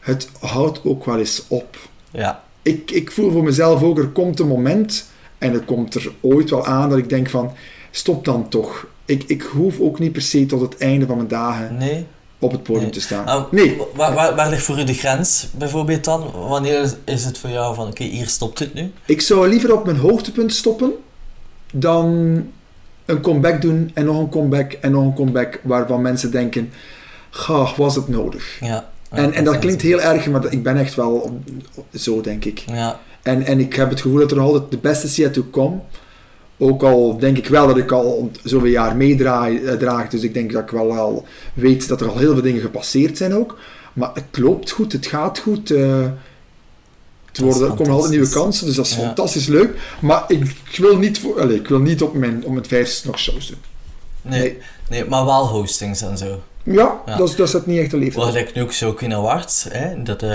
het houdt ook wel eens op. ja, Ik, ik voel voor mezelf ook, er komt een moment, en het komt er ooit wel aan, dat ik denk van, stop dan toch. Ik, ik hoef ook niet per se tot het einde van mijn dagen nee. op het podium Nee. te staan. Nou, nee, Waar, waar, waar ligt voor u de grens bijvoorbeeld dan? Wanneer is- is het voor jou van, oké, hier stopt het nu? Ik zou liever op mijn hoogtepunt stoppen dan een comeback doen en nog een comeback en nog een comeback waarvan mensen denken, ga, was het nodig? Ja. En, en dat klinkt heel erg, maar ik ben echt wel zo, denk ik. Ja, En, en ik heb het gevoel dat er nog altijd de beste is yet to come. Ook al denk ik wel dat ik al zoveel jaar meedraag, eh, dus ik denk dat ik wel al weet dat er al heel veel dingen gepasseerd zijn ook. Maar het loopt goed, het gaat goed. eh, is worden, er komen altijd nieuwe kansen, dus dat is Ja. fantastisch leuk. Maar ik, ik wil niet, voor, allez, ik wil niet op mijn, op mijn vijfste nog shows doen. nee, Nee. nee. maar wel hostings en zo. Ja, Ja. Dat, is, dat is het niet echt een leven. Wat ik nu ook zo Queen Awards, hè, dat eh,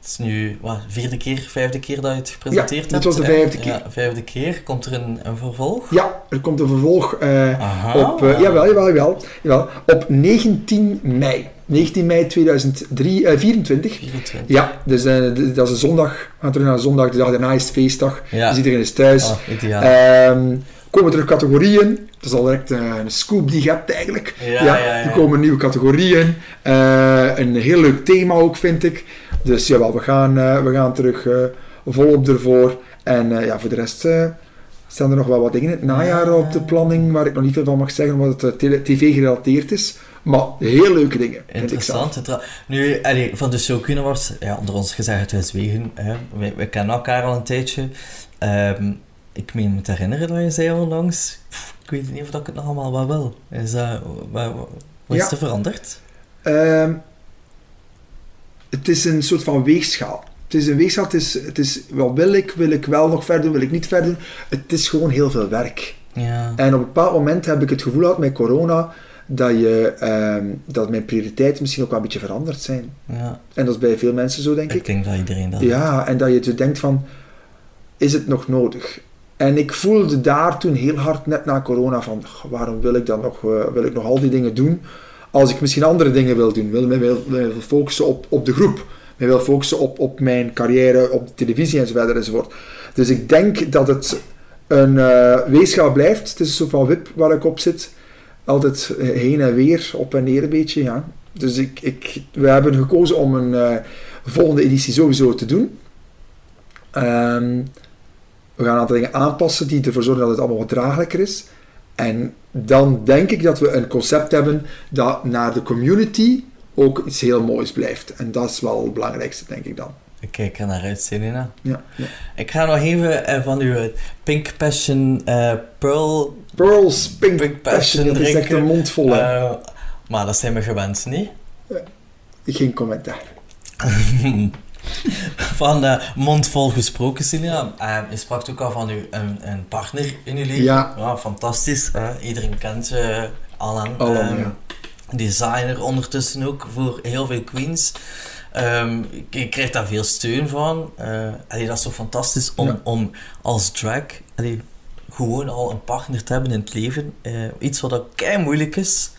het is nu wat, vierde keer, vijfde keer dat je het gepresenteerd dit hebt. was de vijfde keer. Ja, vijfde keer. Komt er een, een vervolg? Ja, er komt een vervolg. eh, Aha. Op, jawel, jawel, jawel, jawel. Op 19 mei. 19 mei 2024. 24. Ja, dus eh, dat is een zondag. We gaan terug naar een zondag. De dag daarna is het feestdag. Ja. Dus iedereen is thuis. Ideaal. Ehm, komen terug categorieën. Dat is al direct eh, een scoop die je hebt eigenlijk. Ja, ja, ja. Er komen nieuwe categorieën. Eh, een heel leuk thema ook, vind ik. Dus jawel, we gaan, eh, we gaan terug eh, volop ervoor. En eh, ja, voor de rest eh, staan er nog wel wat dingen in het najaar op de planning, waar ik nog niet veel van mag zeggen, omdat het eh, tv-gerelateerd is. Maar heel leuke dingen. Interessant. inter- Nu, allee, van de show Awards, ja, onder ons gezegd, wij zwegen. Hè. Wij, wij kennen elkaar al een tijdje. Ehm, ik meen me te herinneren dat je zei onlangs, pff, ik weet niet of ik het nog allemaal wel wil. Is wat, wat is Ja. er veranderd? Ehm, het is een soort van weegschaal. Het is een weegschaal, het is, het is wat wil ik, wil ik wel nog verder wil ik niet verder. Het is gewoon heel veel werk. Ja. En op een bepaald moment heb ik het gevoel gehad met corona dat, je, ehm, dat mijn prioriteiten misschien ook wel een beetje veranderd zijn. ja. En dat is bij veel mensen zo, denk Ik ik. denk dat iedereen dat Ja, en dat je zo denkt van, is het nog nodig? En ik voelde daar toen heel hard net na corona van, "Goh, waarom wil ik dan nog, eh, wil ik nog al die dingen doen? Als ik misschien andere dingen wil doen, wil, wil, wil, wil focussen op, op de groep. Ik wil focussen op, op mijn carrière, op de televisie enzovoort enzovoort. Dus ik denk dat het een weegschaal blijft. Het is een soort van wip waar ik op zit. Altijd eh, heen en weer, op en neer een beetje, ja. Dus ik, ik, we hebben gekozen om een eh, volgende editie sowieso te doen. Ehm, we gaan een aantal dingen aanpassen die ervoor zorgen dat het allemaal wat draaglijker is. En dan denk ik dat we een concept hebben dat naar de community ook iets heel moois blijft. En dat is wel het belangrijkste, denk ik dan. Ik kijk er naar uit, Selena. Ja. ja. Ik ga nog even eh, van uw Pink Passion eh, Pearl... Pearls Pink, Pink Passion, Passion dat is echt drinken. een mond vol. eh, maar dat zijn we gewend, niet? Geen commentaar. [laughs] van eh mondvol gesproken. Eh, je sprak ook al van uw, een, een partner in uw leven. Ja. fantastisch. Iedereen kent eh Alan. Alan, ja. Designer ondertussen ook voor heel veel queens. Ehm, ik, ik krijg daar veel steun van. Eh, allee, dat is zo fantastisch om, Ja. om als drag allee, gewoon al een partner te hebben in het leven. Eh, iets wat kei moeilijk is.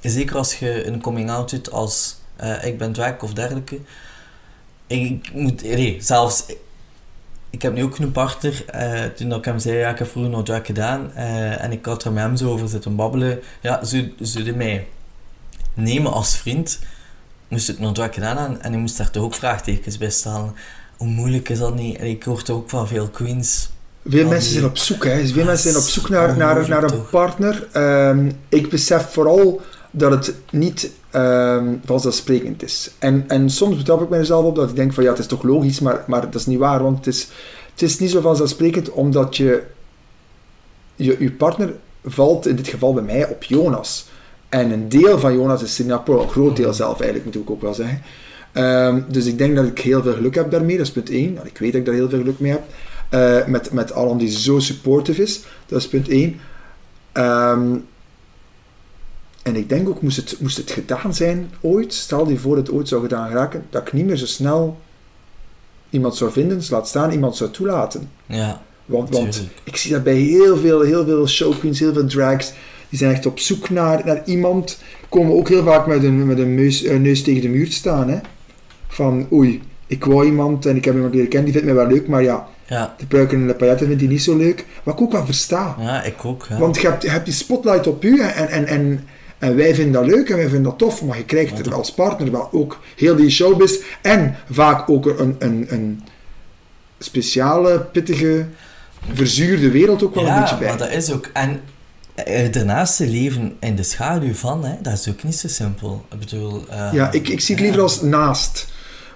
Zeker als je een coming out doet als eh, ik ben drag of dergelijke. Ik moet, nee, zelfs, ik heb nu ook een partner, toen ik hem zei, ja, ik heb vroeger nog drag gedaan, en ik had er met hem zo over zitten babbelen, ja, ze, ze de mij nemen als vriend, moest ik nog drag gedaan hebben, en ik moest daar toch ook vraagtekens bij stellen. Hoe moeilijk is dat niet? En ik hoor toch ook van veel queens. Veel Oh, mensen zijn op zoek, hè. Veel Ah, mensen zijn op zoek naar, naar, naar een partner. Ehm, ik besef vooral dat het niet ehm, vanzelfsprekend is. En, en soms betrap ik mezelf op dat ik denk van ja, het is toch logisch, maar, maar dat is niet waar, want het is, het is niet zo vanzelfsprekend omdat je, je, je partner valt in dit geval bij mij op Jonas. En een deel van Jonas is Pro, een groot deel zelf eigenlijk, moet ik ook wel zeggen. Ehm, dus ik denk dat ik heel veel geluk heb daarmee, dat is punt 1. Ik weet dat ik daar heel veel geluk mee heb. Eh, met, met Alan die zo supportive is, dat is punt 1. Ehm, en ik denk ook, moest het, moest het gedaan zijn ooit, stel je voor dat het ooit zou gedaan raken, dat ik niet meer zo snel iemand zou vinden, dus laat staan iemand zou toelaten. Ja, Want, want ik zie dat bij heel veel, heel veel showqueens, heel veel drags, die zijn echt op zoek naar, naar iemand, komen ook heel vaak met een, met een neus, eh, neus tegen de muur staan. Hè? Van, oei, ik wou iemand en ik heb iemand leren kennen, die vindt mij wel leuk, maar ja, Ja, de pruiken en de pailletten vindt hij niet zo leuk. Wat ik ook wel versta. ja ik ook. Ja. Want je hebt, je hebt die spotlight op u en, en, en, en wij vinden dat leuk en wij vinden dat tof, maar je krijgt er als partner wel ook heel die showbiz en vaak ook een, een, een speciale, pittige, verzuurde wereld ook wel een ja, beetje bij. maar dat is ook... En daarnaast te leven in de schaduw van, hè, dat is ook niet zo simpel. Ik bedoel... eh, Ja, ik, ik zie het liever als naast.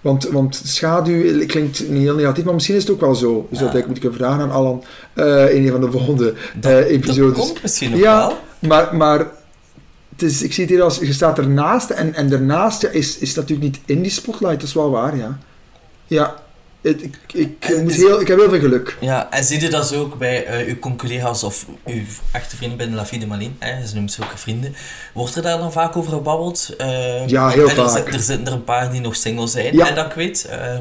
Want, want schaduw klinkt niet heel negatief, maar misschien is het ook wel zo. Dus Ja. dat ik moet ik even vragen aan Alan eh, in een van de volgende Dat, eh, dat episodes. komt misschien ook Ja, wel. Maar, maar het is, ik zie het hier als, je staat ernaast en, en daarnaast ja, is, is natuurlijk niet in die spotlight, dat is wel waar, ja. Ja, het, ik, ik, moet heel, ik heb heel veel geluk. Ja, en zie je dat ook bij eh, uw collega's of uw echte vrienden binnen La Vie de Malin? Hè, ze noemen ze ook vrienden. Wordt er daar dan vaak over gebabbeld? Eh, Ja, heel er, vaak. zit- er zitten er een paar die nog single zijn, Ja. hè, dat ik weet. Eh,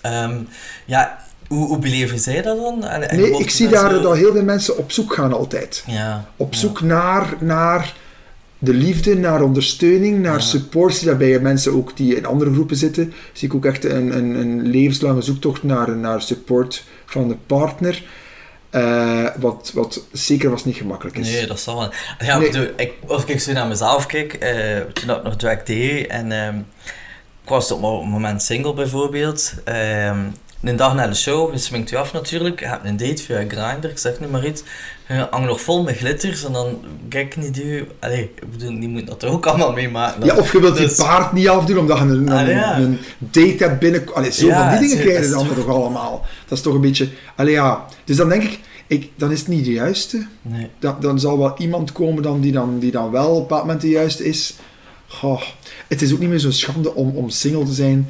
ehm, ja, hoe, hoe beleven zij dat dan? En- en Nee, ik zie daar zo- dat heel veel mensen op zoek gaan altijd. Ja. Op ja. zoek naar, naar de liefde, naar ondersteuning, naar Ja. support. Zie dat bij mensen ook die in andere groepen zitten. Zie ik ook echt een, een, een levenslange zoektocht naar, naar support van de partner. Eh, wat, wat zeker was niet gemakkelijk is. Nee, dat zal wel. Ja, Nee. ik bedoel, ik, als ik zo naar mezelf kijk, eh, toen ik nog drag deed en ehm, ik was op een moment single bijvoorbeeld. ehm, een dag na de show, je sminkt je af natuurlijk, je hebt een date via Grindr, ik zeg nu maar iets. Je hangt nog vol met glitters en dan kijk niet u. Allee, ik bedoel, die moet dat ook allemaal meemaken. Ja, of je wilt Dus- je paard niet afdoen omdat je een, Ah, ja. een date hebt binnen... Allee, zo Ja, van die dingen krijgen dan toch allemaal. Dat is toch een beetje... Allee, ja. Dus dan denk ik, ik dan is het niet de juiste. Nee. Dan, dan zal wel iemand komen dan die, dan, die dan wel op een bepaald moment de juiste is. Goh, het is ook niet meer zo'n schande om, om single te zijn.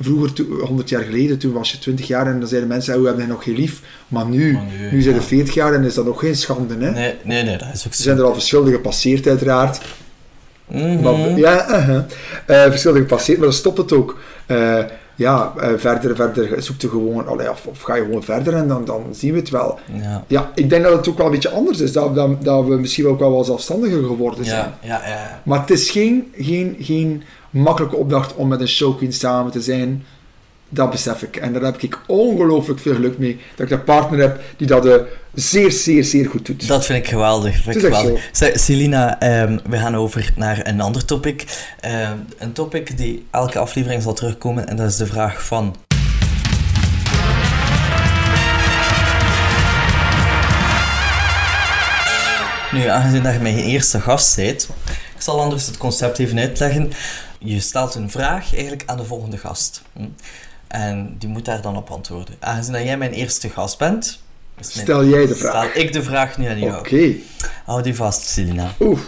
Vroeger, toen- 100 jaar geleden, toen was je 20 jaar en dan zeiden mensen, hoe hebben jij nog geen lief? Maar nu, Maar nu, nu zijn ja. er 40 jaar en is dat nog geen schande. Hè? Nee, nee, nee, dat is ook Er zijn er al verschillende gepasseerd uiteraard. Maar, ja. Eh, verschillende gepasseerd, maar dan stopt het ook. Eh, ja, eh, verder, verder zoek je gewoon, allee, of, of ga je gewoon verder en dan, dan zien we het wel. Ja. Ja, ik denk dat het ook wel een beetje anders is, dat, dat, dat we misschien ook wel wel zelfstandiger geworden zijn. Ja, ja, ja. Maar het is geen, geen, geen makkelijke opdracht om met een showqueen samen te zijn. Dat besef ik. En daar heb ik ongelooflijk veel geluk mee. Dat ik een partner heb die dat eh, zeer, zeer, zeer goed doet. Dat vind ik geweldig. Vind ik geweldig. Celina, ehm, we gaan over naar een ander topic. Ehm, een topic die elke aflevering zal terugkomen en dat is de vraag van... Nu, aangezien dat je mijn eerste gast bent, ik zal anders het concept even uitleggen. Je stelt een vraag eigenlijk aan de volgende gast. En die moet daar dan op antwoorden. Aangezien dat jij mijn eerste gast bent... mijn- Stel jij de vraag. Stel ik de vraag nu aan jou. Oké. Hou die vast, Selina. Oeh.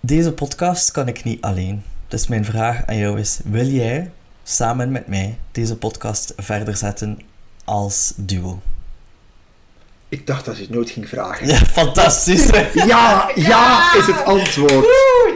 Deze podcast kan ik niet alleen. Dus mijn vraag aan jou is: wil jij samen met mij deze podcast verder zetten als duo? Ik dacht dat je het nooit ging vragen. Ja, fantastisch. [laughs] Ja, ja is het antwoord.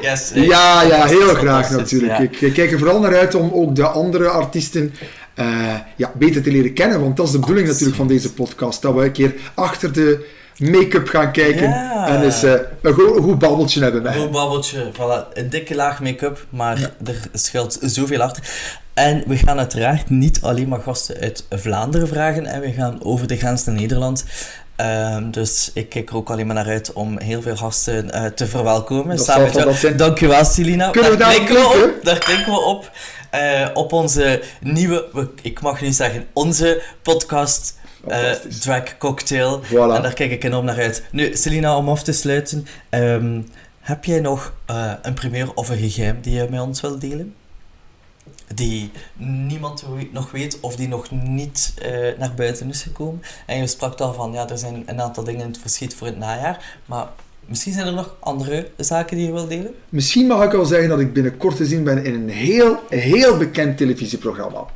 Yes, Ja, ja, heel graag natuurlijk. ja. Ik, ik kijk er vooral naar uit om ook de andere artiesten eh, ja, beter te leren kennen. Want dat is de bedoeling natuurlijk van deze podcast. Dat we een keer achter de make-up gaan kijken. Ja. En eens eh, een, go- een goed babbeltje hebben Een goed babbeltje, voilà. Een dikke laag make-up, maar er schuilt zoveel achter. En we gaan uiteraard niet alleen maar gasten uit Vlaanderen vragen en we gaan over de grens naar Nederland. Ehm, dus ik kijk er ook alleen maar naar uit om heel veel gasten eh, te verwelkomen. Dat samen met jou. Dankjewel, Celina. Kunnen we daar klinken we klinken? op. Daar klinken we op. Eh, op onze nieuwe, we- ik mag nu zeggen, onze podcast. eh. Drag Cocktail. Voilà. En daar kijk ik enorm naar uit. Nu, Celina, om af te sluiten. ehm, heb jij nog een primeur of een geheim die je met ons wilt delen? Die niemand nog weet of die nog niet eh, naar buiten is gekomen. En je sprak al van, ja, er zijn een aantal dingen in het verschiet voor het najaar. Maar Misschien zijn er nog andere zaken die je wilt delen? Misschien mag ik al zeggen dat ik binnenkort te zien ben in een heel, heel bekend televisieprogramma.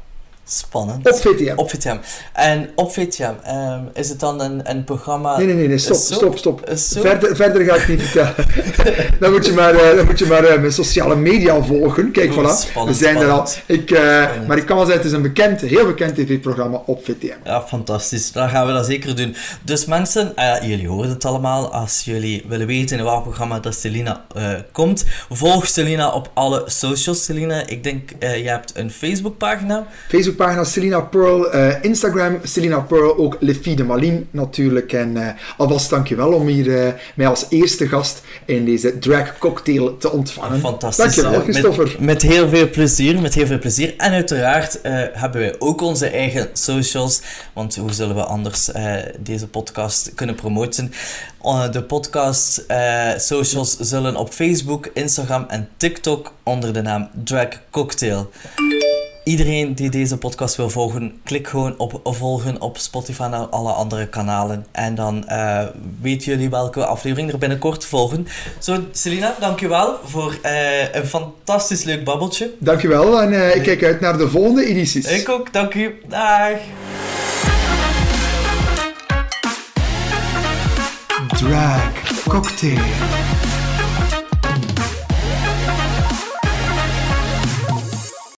Spannend. Op VTM. Op VTM. En op VTM, ehm, is het dan een, een programma... Nee, nee, nee, nee, stop, zo? stop, stop. Verder, verder ga ik niet vertellen. [laughs] dan moet je maar, eh, dan moet je maar eh, mijn sociale media volgen. Kijk, voilà. spannend, we zijn er al. spannend. Ik, eh, Spannend. maar ik kan wel zeggen, het is een bekend, heel bekend tv-programma op VTM. Ja, fantastisch. Dan gaan we dat zeker doen. Dus mensen, eh, jullie horen het allemaal. Als jullie willen weten in welk programma dat Selina eh, komt, volg Selina op alle socials. Selina, ik denk, eh je hebt een Facebookpagina. Facebookpagina Selina Pearl, eh, Instagram Selina Pearl, ook Lefie de Malien natuurlijk. En eh, alvast dankjewel om hier eh, mij als eerste gast in deze drag cocktail te ontvangen. Fantastisch. Dankjewel, Christopher. Met, met heel veel plezier, met heel veel plezier. En uiteraard hebben wij ook onze eigen socials, want hoe zullen we anders deze podcast kunnen promoten? De podcast socials zullen op Facebook, Instagram en TikTok onder de naam Drag Cocktail. Iedereen die deze podcast wil volgen, klik gewoon op volgen op Spotify en alle andere kanalen. En dan eh, weten jullie welke aflevering er binnenkort volgen. Zo, Selina, dankjewel voor eh, een fantastisch leuk babbeltje. Dankjewel en eh, ik kijk uit naar de volgende edities. Ik ook, dank u. Dag. Drag cocktail.